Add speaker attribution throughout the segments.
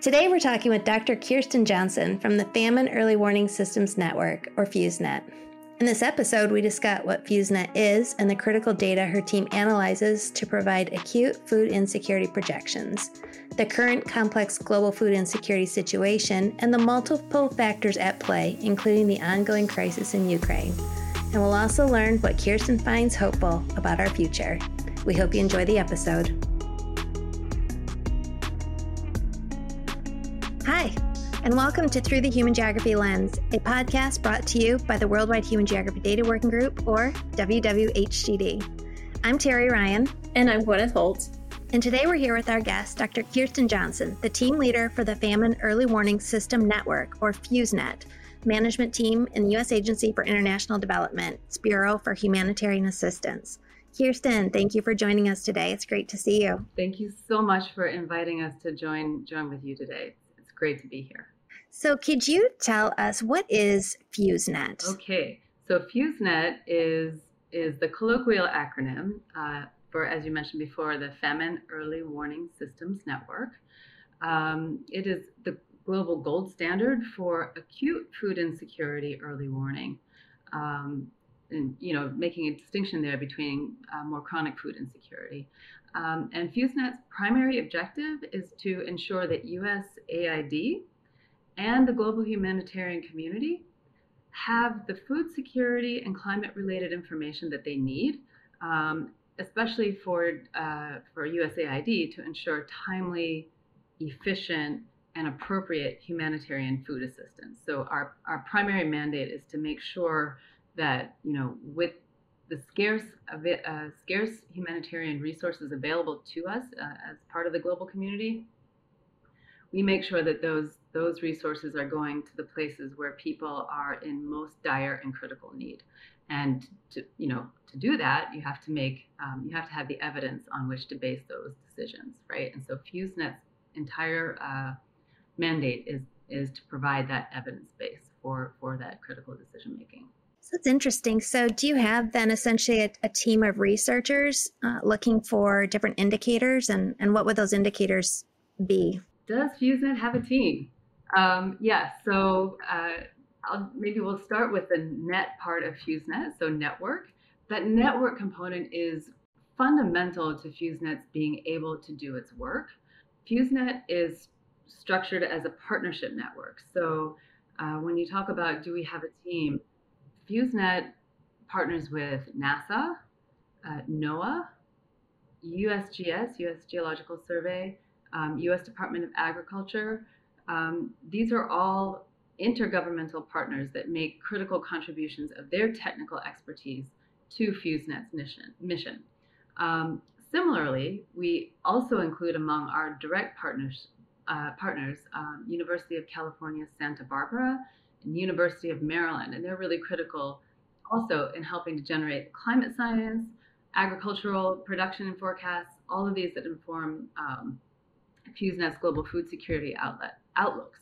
Speaker 1: Today we're talking with Dr. Kiersten Johnson from the Famine Early Warning Systems Network, or FEWS Net. In this episode, we discuss what FEWS Net is and the critical data her team analyzes to provide acute food insecurity projections, the current complex global food insecurity situation, and the multiple factors at play, including the ongoing crisis in Ukraine. And we'll also learn what Kiersten finds hopeful about our future. We hope you enjoy the episode. And welcome to Through the Human Geography Lens, a podcast brought to you by the Worldwide Human Geography Data Working Group, or WWHGD. I'm Terri Ryan.
Speaker 2: And I'm Gwyneth Holt.
Speaker 1: And today we're here with our guest, Dr. Kiersten Johnson, the team leader for the Famine Early Warning System Network, or FEWS Net, management team in the U.S. Agency for International Development's Bureau for Humanitarian Assistance. Kiersten, thank you for joining us today. It's great to see you.
Speaker 3: Thank you so much for inviting us to join join with you today. It's great to be here.
Speaker 1: So, could you tell us what is FEWS Net?
Speaker 3: Okay, so FEWS Net is is the colloquial acronym uh, for, as you mentioned before, the Famine Early Warning Systems Network. Um, it is the global gold standard for acute food insecurity early warning. Um, and you know, making a distinction there between uh, more chronic food insecurity. Um, and FEWS Net's primary objective is to ensure that USAID and the global humanitarian community have the food security and climate related information that they need, um, especially for, uh, for USAID to ensure timely, efficient, and appropriate humanitarian food assistance. So our, our primary mandate is to make sure that, you know, with the scarce, uh, scarce humanitarian resources available to us uh, as part of the global community, we make sure that those those resources are going to the places where people are in most dire and critical need. And to you know to do that, you have to make um, you have to have the evidence on which to base those decisions, right? And so FEWS Net's entire uh, mandate is is to provide that evidence base for for that critical decision making.
Speaker 1: So that's interesting. So, do you have then essentially a, a team of researchers uh, looking for different indicators, and and what would those indicators be?
Speaker 3: Does FEWS Net have a team? Um, yeah, so uh, maybe we'll start with the net part of FEWS Net, so network. That network component is fundamental to FEWS Net's being able to do its work. FEWS Net is structured as a partnership network. So uh, when you talk about do we have a team, FEWS Net partners with NASA, uh, NOAA, USGS, US Geological Survey, um, US Department of Agriculture, um, these are all intergovernmental partners that make critical contributions of their technical expertise to FEWS Net's mission. mission. Um, similarly, we also include among our direct partners, uh, partners um, University of California, Santa Barbara, and University of Maryland, and they're really critical also in helping to generate climate science, agricultural production and forecasts, all of these that inform um, FEWS Net's global food security outlet outlooks.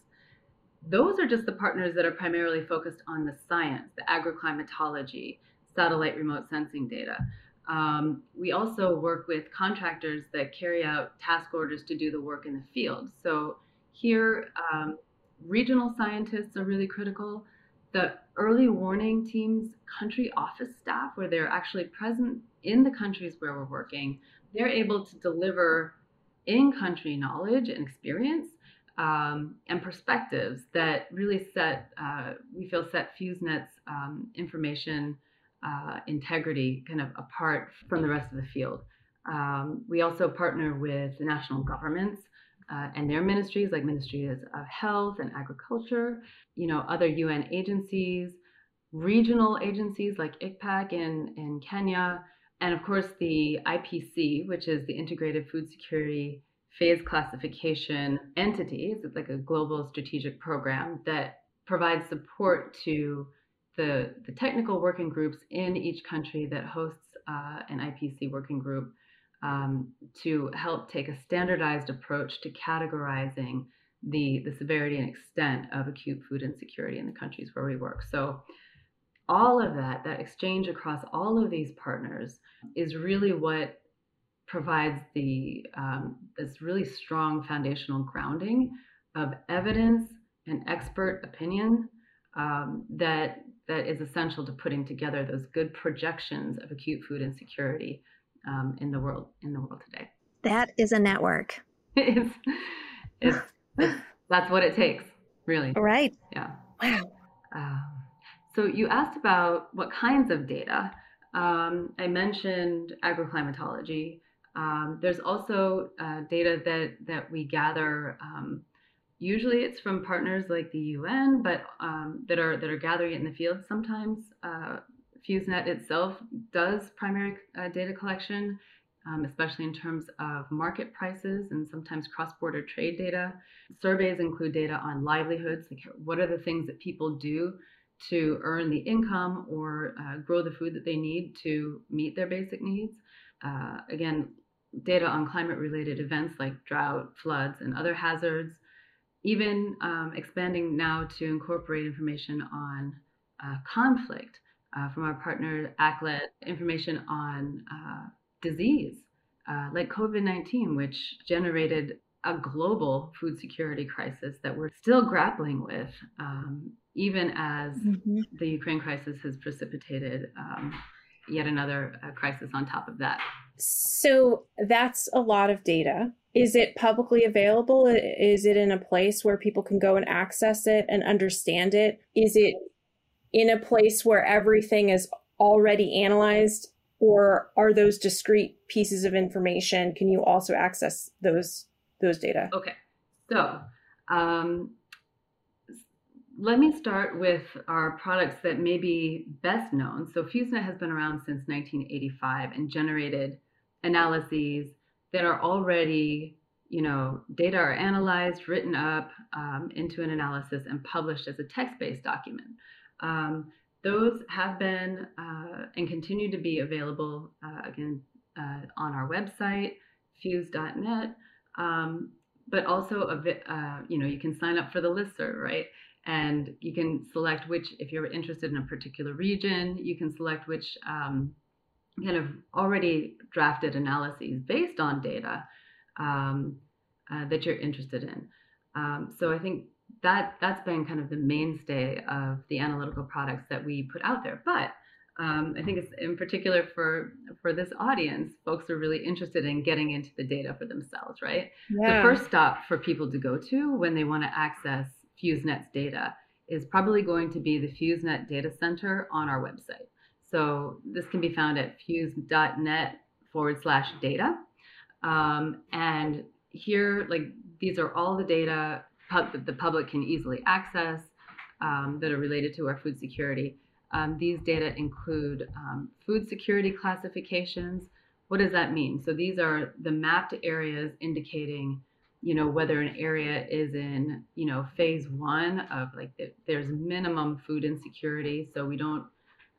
Speaker 3: Those are just the partners that are primarily focused on the science, the agroclimatology, satellite remote sensing data. Um, we also work with contractors that carry out task orders to do the work in the field. So here, um, regional scientists are really critical. The early warning teams, country office staff, where they're actually present in the countries where we're working, they're able to deliver in country knowledge and experience um, and perspectives that really set, uh, we feel, set FEWS Net's um, information uh, integrity kind of apart from the rest of the field. Um, we also partner with the national governments uh, and their ministries, like ministries of health and agriculture, you know, other UN agencies, regional agencies like ICPAC in, in Kenya, and of course the IPC, which is the Integrated Food Security phase classification entities. It's like a global strategic program that provides support to the, the technical working groups in each country that hosts uh, an IPC working group um, to help take a standardized approach to categorizing the, the severity and extent of acute food insecurity in the countries where we work. So all of that, that exchange across all of these partners is really what provides the um, this really strong foundational grounding of evidence and expert opinion um, that that is essential to putting together those good projections of acute food insecurity um, in the world in the world today.
Speaker 1: That is a network.
Speaker 3: it's, it's, it's, that's what it takes, really.
Speaker 1: Right.
Speaker 3: Yeah.
Speaker 1: Wow.
Speaker 3: Um, so you asked about what kinds of data. Um, I mentioned agroclimatology. Um, there's also uh, data that that we gather. Um, usually, it's from partners like the UN, but um, that are that are gathering it in the field. Sometimes uh, FEWS Net itself does primary uh, data collection, um, especially in terms of market prices and sometimes cross-border trade data. Surveys include data on livelihoods, like what are the things that people do to earn the income or uh, grow the food that they need to meet their basic needs. Uh, again, data on climate related events like drought, floods, and other hazards, even um, expanding now to incorporate information on uh, conflict uh, from our partner ACLED, information on uh, disease uh, like COVID 19, which generated a global food security crisis that we're still grappling with, um, even as mm-hmm. the Ukraine crisis has precipitated um, yet another uh, crisis on top of that.
Speaker 2: So that's a lot of data. Is it publicly available? Is it in a place where people can go and access it and understand it? Is it in a place where everything is already analyzed? Or are those discrete pieces of information? Can you also access those those data?
Speaker 3: Okay. So um, let me start with our products that may be best known. So FEWS Net has been around since 1985 and generated analyses that are already, you know, data are analyzed, written up um, into an analysis, and published as a text-based document. Um, those have been uh, and continue to be available uh, again uh, on our website, fews.net. Um, but also, uh, you know, you can sign up for the listserv, right? And you can select which, if you're interested in a particular region, you can select which um, kind of already drafted analyses based on data um, uh, that you're interested in. Um, so I think that that's been kind of the mainstay of the analytical products that we put out there. But um, I think it's in particular for for this audience, folks are really interested in getting into the data for themselves, right? Yeah. The first stop for people to go to when they want to access FEWS Net's data is probably going to be the FEWS Net Data Center on our website. So this can be found at fews.net forward slash data. Um, and here, like these are all the data pub- that the public can easily access um, that are related to our food security. Um, these data include um, food security classifications. What does that mean? So these are the mapped areas indicating, you know, whether an area is in, you know, phase one of like the, there's minimum food insecurity. So we don't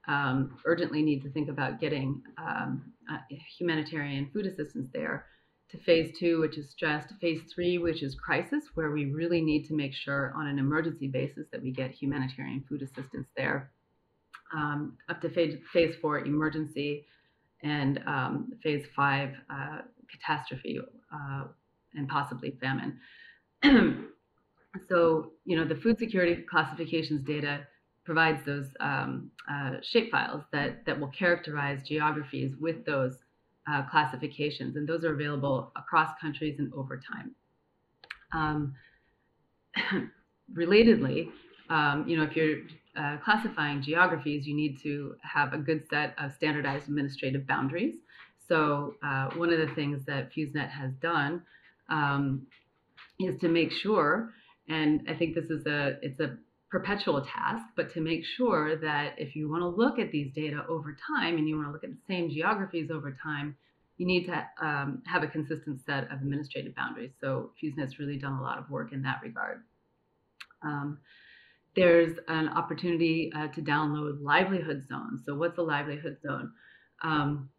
Speaker 3: um, urgently need to think about getting um, uh, humanitarian food assistance there to phase two, which is stress, to phase three, which is crisis, where we really need to make sure on an emergency basis that we get humanitarian food assistance there. Um, up to phase, phase four, emergency, and um, phase five, uh, catastrophe uh, and possibly famine. so, you know, the food security classifications data provides those um, uh, shapefiles that, that will characterize geographies with those uh, classifications, and those are available across countries and over time. Um, relatedly, um, you know, if you're uh, classifying geographies, you need to have a good set of standardized administrative boundaries. So uh, one of the things that FEWS Net has done um, is to make sure, and I think this is a it's a perpetual task, but to make sure that if you want to look at these data over time and you want to look at the same geographies over time, you need to um, have a consistent set of administrative boundaries. So FEWS Net's really done a lot of work in that regard. Um, there's an opportunity uh, to download livelihood zones. So what's a livelihood zone? Um,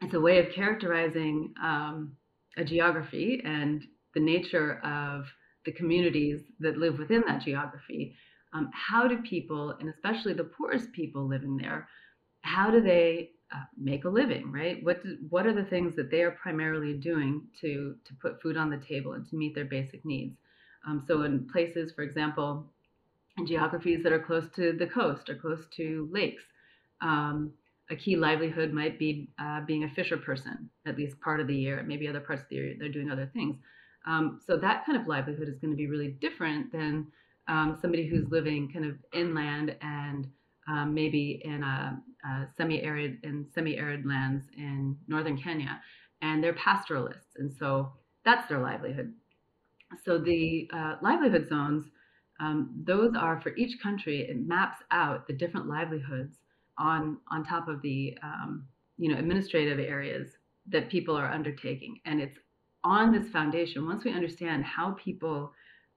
Speaker 3: it's a way of characterizing um, a geography and the nature of the communities that live within that geography. Um, how do people, and especially the poorest people living there, how do they uh, make a living, right? What do, what are the things that they are primarily doing to to put food on the table and to meet their basic needs? Um, so in places, for example, in geographies that are close to the coast or close to lakes, um, a key livelihood might be uh, being a fisher person, at least part of the year. Maybe other parts of the year they're doing other things. Um, so that kind of livelihood is going to be really different than um, somebody who's living kind of inland and um, maybe in a, a, semi-arid in semi-arid lands in northern Kenya, and they're pastoralists, and so that's their livelihood. So the uh, livelihood zones, um, those are for each country. It maps out the different livelihoods on on top of the um, you know administrative areas that people are undertaking, and it's on this foundation. Once we understand how people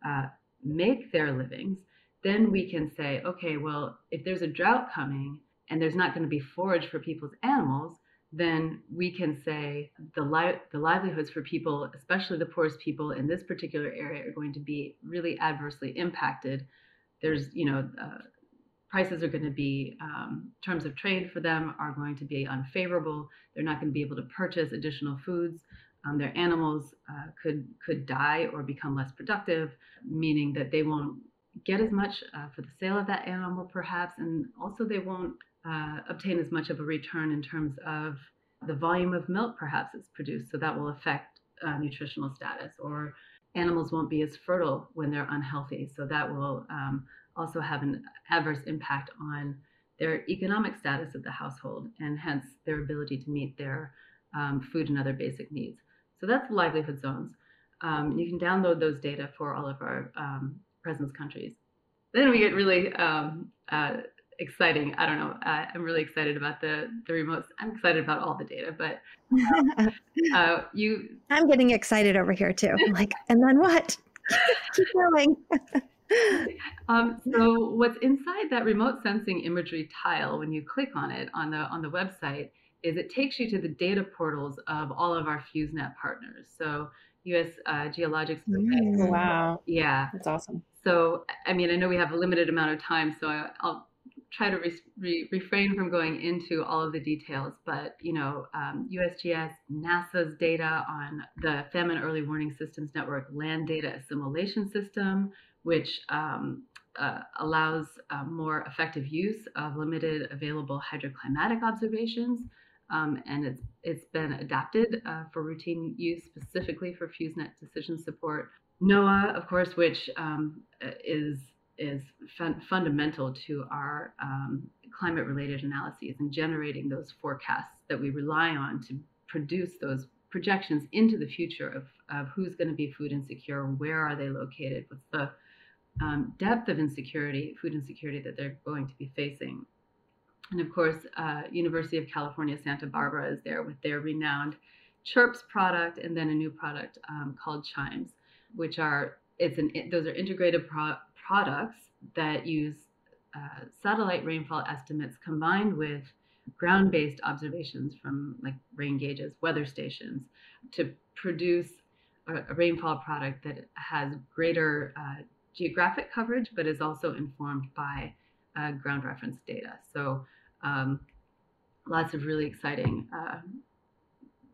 Speaker 3: uh, make their livings, then we can say, okay, well, if there's a drought coming and there's not going to be forage for people's animals, then we can say the, li- the livelihoods for people, especially the poorest people in this particular area, are going to be really adversely impacted. There's, you know, uh, prices are going to be, um, terms of trade for them are going to be unfavorable. They're not going to be able to purchase additional foods. Um, their animals uh, could could die or become less productive, meaning that they won't get as much uh, for the sale of that animal, perhaps, and also they won't uh, obtain as much of a return in terms of the volume of milk, perhaps, that's produced. So that will affect uh, nutritional status, or animals won't be as fertile when they're unhealthy. So that will um, also have an adverse impact on their economic status of the household and hence their ability to meet their um, food and other basic needs. So that's the livelihood zones. Um, you can download those data for all of our um, presence countries. Then we get really um, uh, exciting. I don't know. Uh, I'm really excited about the the remotes. I'm excited about all the data, but uh, uh you.
Speaker 1: I'm getting excited over here too. I'm like, and then what? Keep going.
Speaker 3: um, so what's inside that remote sensing imagery tile when you click on it on the on the website is it takes you to the data portals of all of our FEWS Net partners. So U.S. Uh, Geologic Survey.
Speaker 2: Mm, wow.
Speaker 3: Yeah.
Speaker 2: That's awesome.
Speaker 3: So, I mean, I know we have a limited amount of time, so I, will try to re- re- refrain from going into all of the details. But, you know, um, USGS, NASA's data on the Famine Early Warning Systems Network land data assimilation system, which um, uh, allows uh, more effective use of limited available hydroclimatic observations. Um, and it's it's been adapted uh, for routine use specifically for FEWS Net decision support. NOAA, of course, which um, is is fun- fundamental to our um, climate-related analyses and generating those forecasts that we rely on to produce those projections into the future of, of who's going to be food insecure, where are they located, what's the um, depth of insecurity, food insecurity that they're going to be facing. And of course, uh, University of California, Santa Barbara is there with their renowned CHIRPS product and then a new product um, called Chimes, which are it's an those are integrated pro- products that use uh, satellite rainfall estimates combined with ground-based observations from like rain gauges, weather stations, to produce a, a rainfall product that has greater uh, geographic coverage, but is also informed by uh, ground reference data. So um, lots of really exciting. Uh,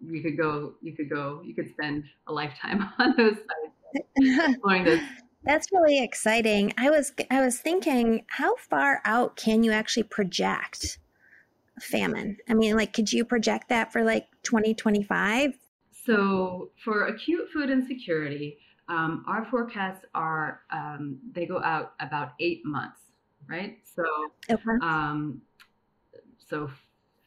Speaker 3: you could go, you could go, you could spend a lifetime on those sites exploring this.
Speaker 1: That's really exciting. I was I was thinking, how far out can you actually project famine? I mean, like, could you project that for like 2025?
Speaker 3: So for acute food insecurity, um, our forecasts are um, they go out about eight months, right? So okay. um, so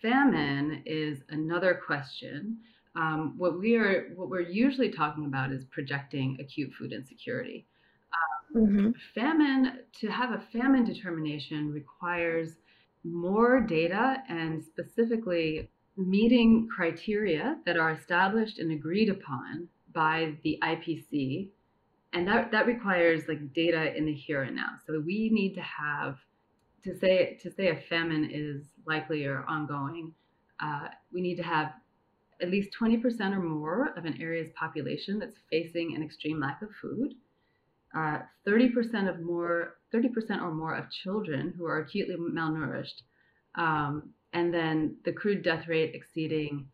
Speaker 3: famine is another question. Um, what we are, what we're usually talking about is projecting acute food insecurity. Um, mm-hmm. Famine, to have a famine determination requires more data and specifically meeting criteria that are established and agreed upon by the IPC. And that, that requires like data in the here and now. So we need to have to say to say a famine is likely or ongoing, uh, we need to have at least 20% or more of an area's population that's facing an extreme lack of food. Uh, 30% of more, 30% or more of children who are acutely malnourished, um, and then the crude death rate exceeding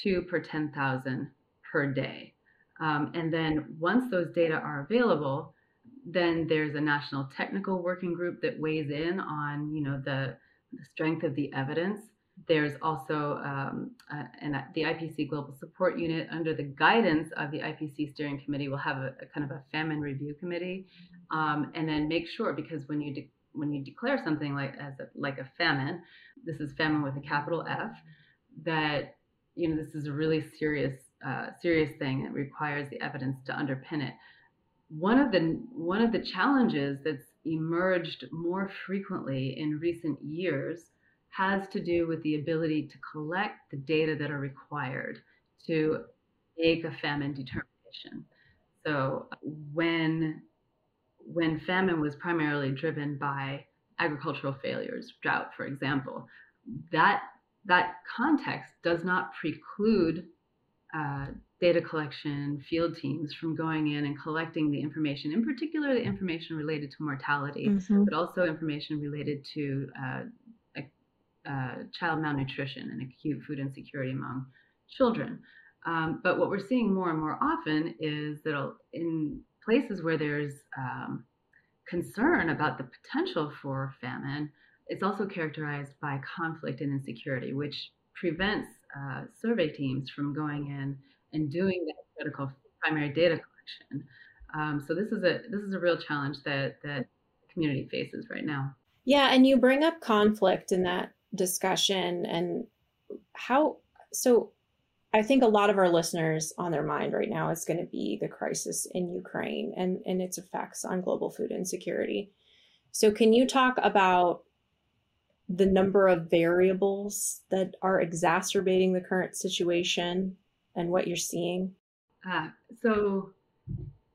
Speaker 3: two per 10,000 per day. Um, and then once those data are available, then there's a national technical working group that weighs in on, you know, the, the strength of the evidence. There's also um, and the IPC Global Support Unit under the guidance of the IPC Steering Committee will have a, a kind of a famine review committee, um, and then make sure because when you de- when you declare something like as a, like a famine, this is famine with a capital F, that you know this is a really serious uh, serious thing that requires the evidence to underpin it. One of the one of the challenges that's emerged more frequently in recent years has to do with the ability to collect the data that are required to make a famine determination. So when when famine was primarily driven by agricultural failures, drought, for example, that that context does not preclude uh, data collection field teams from going in and collecting the information, in particular the information related to mortality, mm-hmm. but also information related to uh, uh, child malnutrition and acute food insecurity among children. Um, but what we're seeing more and more often is that in places where there's um, concern about the potential for famine, it's also characterized by conflict and insecurity, which prevents uh, survey teams from going in and doing that critical primary data collection. Um, so this is a this is a real challenge that that community faces right now.
Speaker 2: Yeah, and you bring up conflict in that discussion and how so I think a lot of our listeners on their mind right now is going to be the crisis in Ukraine and, and its effects on global food insecurity. So, can you talk about the number of variables that are exacerbating the current situation and what you're seeing?
Speaker 3: Uh, so,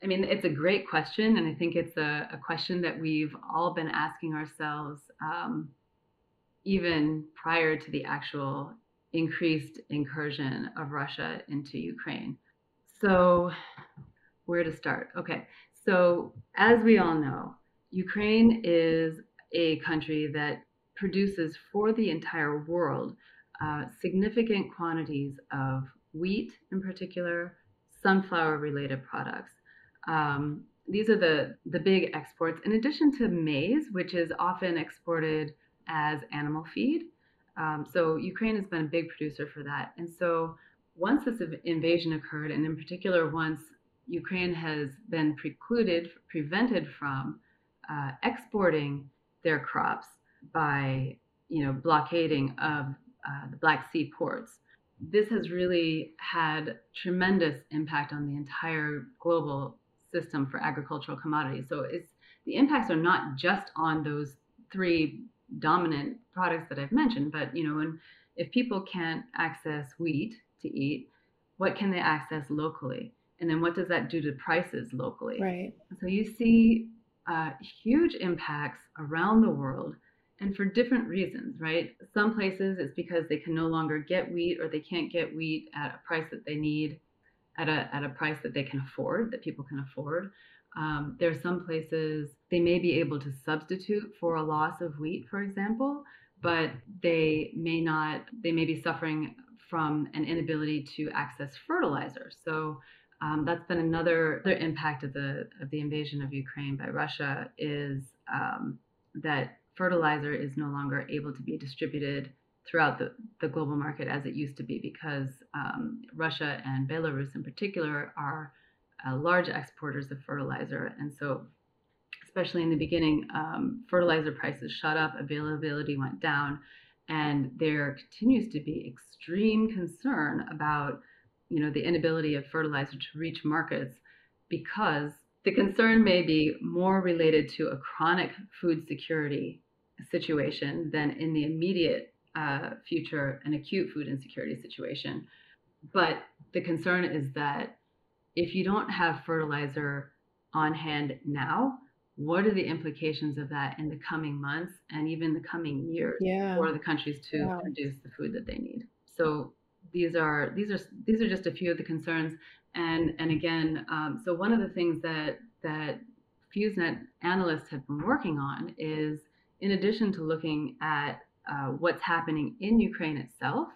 Speaker 3: I mean, it's a great question. And I think it's a, a question that we've all been asking ourselves um, even prior to the actual increased incursion of Russia into Ukraine. So, where to start? Okay, so as we all know, Ukraine is a country that produces for the entire world uh, significant quantities of wheat, in particular, sunflower related products. Um, these are the, the big exports, in addition to maize, which is often exported as animal feed. Um, so Ukraine has been a big producer for that. And so once this invasion occurred, and in particular once Ukraine has been precluded, prevented from uh, exporting their crops by, you know, blockading of uh, the Black Sea ports, this has really had tremendous impact on the entire global system for agricultural commodities. So it's the impacts are not just on those three dominant products that I've mentioned. But you know, when if people can't access wheat to eat, what can they access locally? And then what does that do to prices locally?
Speaker 2: Right.
Speaker 3: So you see uh, huge impacts around the world and for different reasons, right? Some places it's because they can no longer get wheat or they can't get wheat at a price that they need at a, at a price that they can afford, that people can afford. Um, there are some places they may be able to substitute for a loss of wheat, for example, but they may not, they may be suffering from an inability to access fertilizer. So um, that's been another, other impact of the of the invasion of Ukraine by Russia is um, that fertilizer is no longer able to be distributed throughout the, the global market as it used to be because um, Russia and Belarus in particular are uh, large exporters of fertilizer. And so, especially in the beginning, um, fertilizer prices shot up, availability went down, and there continues to be extreme concern about you know the inability of fertilizer to reach markets because the concern may be more related to a chronic food security situation than in the immediate uh, future an acute food insecurity situation. But the concern is that if you don't have fertilizer on hand now, what are the implications of that in the coming months and even the coming years
Speaker 2: yeah.
Speaker 3: for the countries to yeah. produce the food that they need? So these are these are these are just a few of the concerns. And and again, um, so one of the things that that FEWS Net analysts have been working on is, in addition to looking at uh, what's happening in Ukraine itself,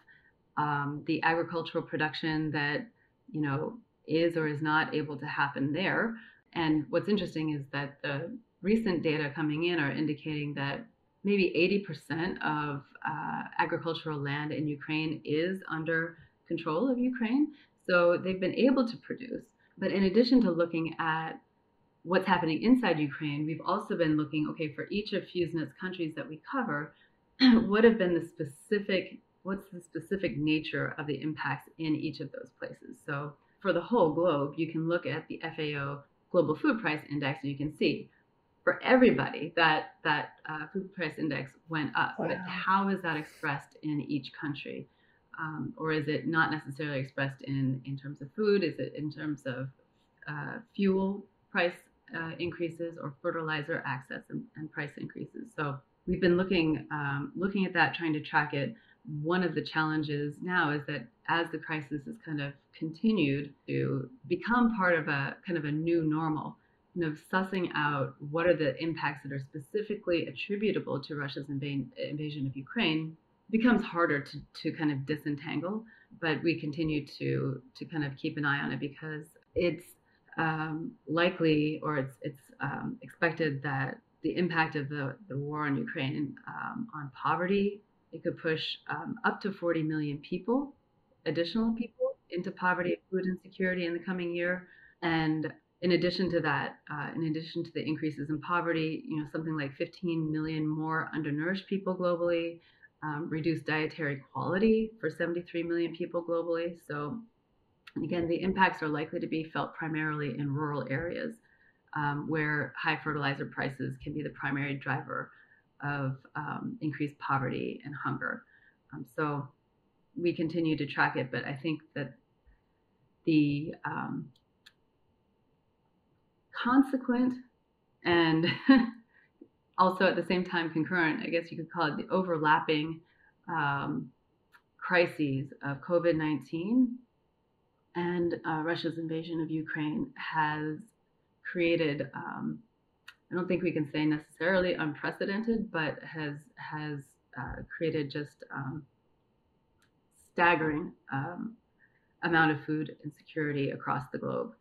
Speaker 3: um, the agricultural production that you know is or is not able to happen there. And what's interesting is that the recent data coming in are indicating that maybe 80% of uh, agricultural land in Ukraine is under control of Ukraine. So they've been able to produce. But in addition to looking at what's happening inside Ukraine, we've also been looking, okay, for each of FEWS Net's countries that we cover, what have been the specific, what's the specific nature of the impacts in each of those places? So for the whole globe, you can look at the FAO Global Food Price Index and you can see for everybody that that uh, food price index went up. Wow. But how is that expressed in each country? Um, or is it not necessarily expressed in, in terms of food? Is it in terms of uh, fuel price uh, increases or fertilizer access and, and, price increases? So we've been looking um, looking at that, trying to track it. One of the challenges now is that as the crisis has kind of continued to become part of a kind of a new normal, kind of sussing out what are the impacts that are specifically attributable to Russia's inv- invasion of Ukraine becomes harder to, to kind of disentangle, but we continue to to kind of keep an eye on it because it's um, likely or it's it's um, expected that the impact of the, the war on Ukraine um, on poverty it could push um, up to 40 million people, additional people, into poverty and food insecurity in the coming year. And in addition to that, uh, in addition to the increases in poverty, you know, something like 15 million more undernourished people globally, um, reduced dietary quality for 73 million people globally. So, again, the impacts are likely to be felt primarily in rural areas um, where high fertilizer prices can be the primary driver of um, increased poverty and hunger. Um, so, we continue to track it, but I think that the um, consequent and also at the same time concurrent, I guess you could call it the overlapping um, crises of COVID 19 and uh, Russia's invasion of Ukraine has created, um, I don't think we can say necessarily unprecedented, but has, has uh, created just um, staggering um, amount of food insecurity across the globe.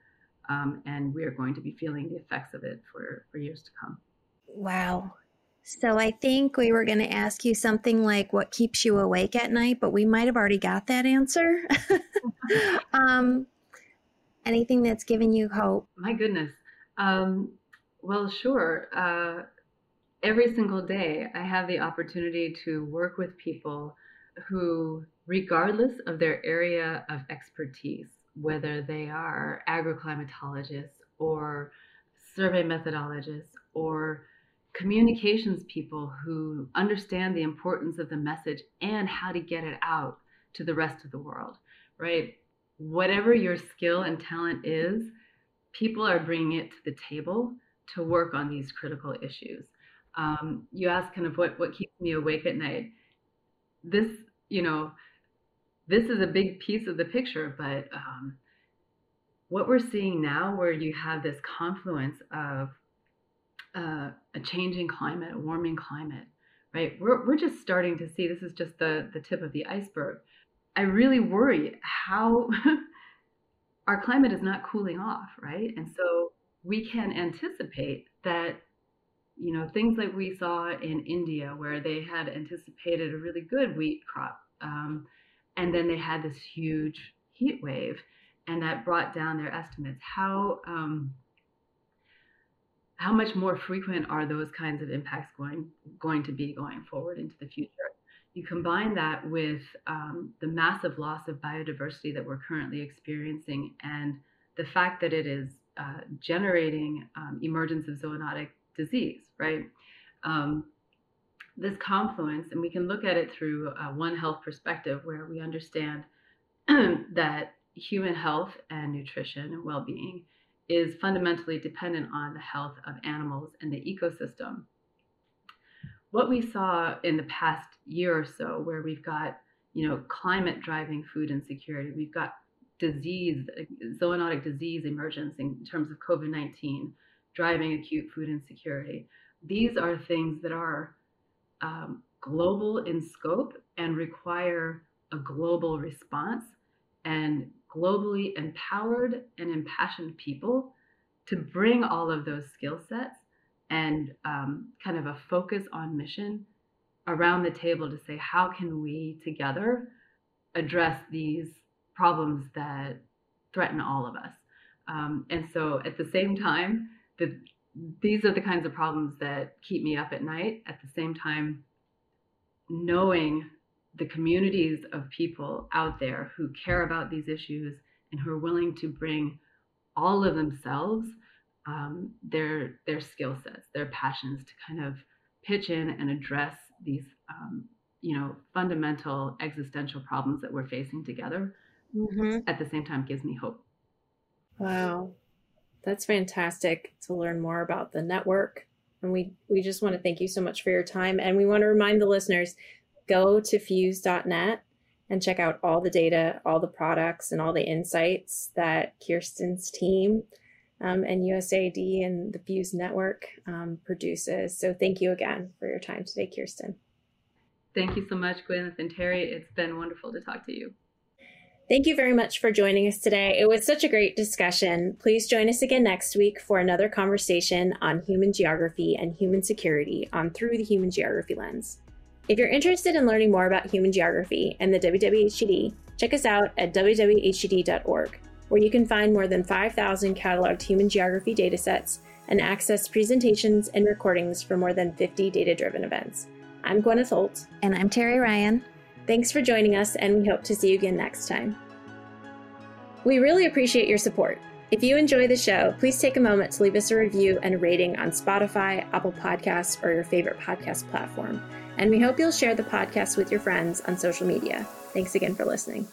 Speaker 3: Um, and we are going to be feeling the effects of it for, for years to come.
Speaker 1: Wow. So I think we were going to ask you something like what keeps you awake at night, but we might have already got that answer. um, anything that's given you hope?
Speaker 3: My goodness. Um, well, sure. Uh, every single day, I have the opportunity to work with people who, regardless of their area of expertise, whether they are agroclimatologists or survey methodologists or communications people who understand the importance of the message and how to get it out to the rest of the world, right? Whatever your skill and talent is, people are bringing it to the table to work on these critical issues. Um, you ask kind of what what keeps me awake at night. This, you know, this is a big piece of the picture, but um, what we're seeing now, where you have this confluence of uh, a changing climate, a warming climate, right? We're, we're just starting to see this is just the, the tip of the iceberg. I really worry how our climate is not cooling off, right? And so we can anticipate that, you know, things like we saw in India, where they had anticipated a really good wheat crop. Um, and then they had this huge heat wave, and that brought down their estimates. How um, how much more frequent are those kinds of impacts going going to be going forward into the future? You combine that with um, the massive loss of biodiversity that we're currently experiencing, and the fact that it is uh, generating um, emergence of zoonotic disease, right? Um, this confluence, and we can look at it through a One Health perspective where we understand that human health and nutrition and well being is fundamentally dependent on the health of animals and the ecosystem. What we saw in the past year or so, where we've got you know climate driving food insecurity, we've got disease, zoonotic disease emergence in terms of COVID 19 driving acute food insecurity. These are things that are um, global in scope and require a global response and globally empowered and impassioned people to bring all of those skill sets and um, kind of a focus on mission around the table to say, how can we together address these problems that threaten all of us? Um, and so at the same time, the, these are the kinds of problems that keep me up at night. At the same time, knowing the communities of people out there who care about these issues and who are willing to bring all of themselves, um, their their skill sets, their passions to kind of pitch in and address these um, you know fundamental existential problems that we're facing together. Mm-hmm. At the same time, gives me hope.
Speaker 2: Wow, that's fantastic to learn more about the network. And we we just want to thank you so much for your time. And we want to remind the listeners, go to fews.net and check out all the data, all the products, and all the insights that Kiersten's team um, and USAID and the FEWS Network um, produces. So thank you again for your time today, Kiersten.
Speaker 3: Thank you so much, Gwyneth and Terri. It's been wonderful to talk to you.
Speaker 2: Thank you very much for joining us today. It was such a great discussion. Please join us again next week for another conversation on human geography and human security on Through the Human Geography Lens. If you're interested in learning more about human geography and the WWHGD, check us out at wwhgd.org where you can find more than 5,000 cataloged human geography datasets and access presentations and recordings for more than 50 data driven events. I'm Gwyneth Holt.
Speaker 1: And I'm Terri Ryan.
Speaker 2: Thanks for joining us, and we hope to see you again next time. We really appreciate your support. If you enjoy the show, please take a moment to leave us a review and a rating on Spotify, Apple Podcasts, or your favorite podcast platform. And we hope you'll share the podcast with your friends on social media. Thanks again for listening.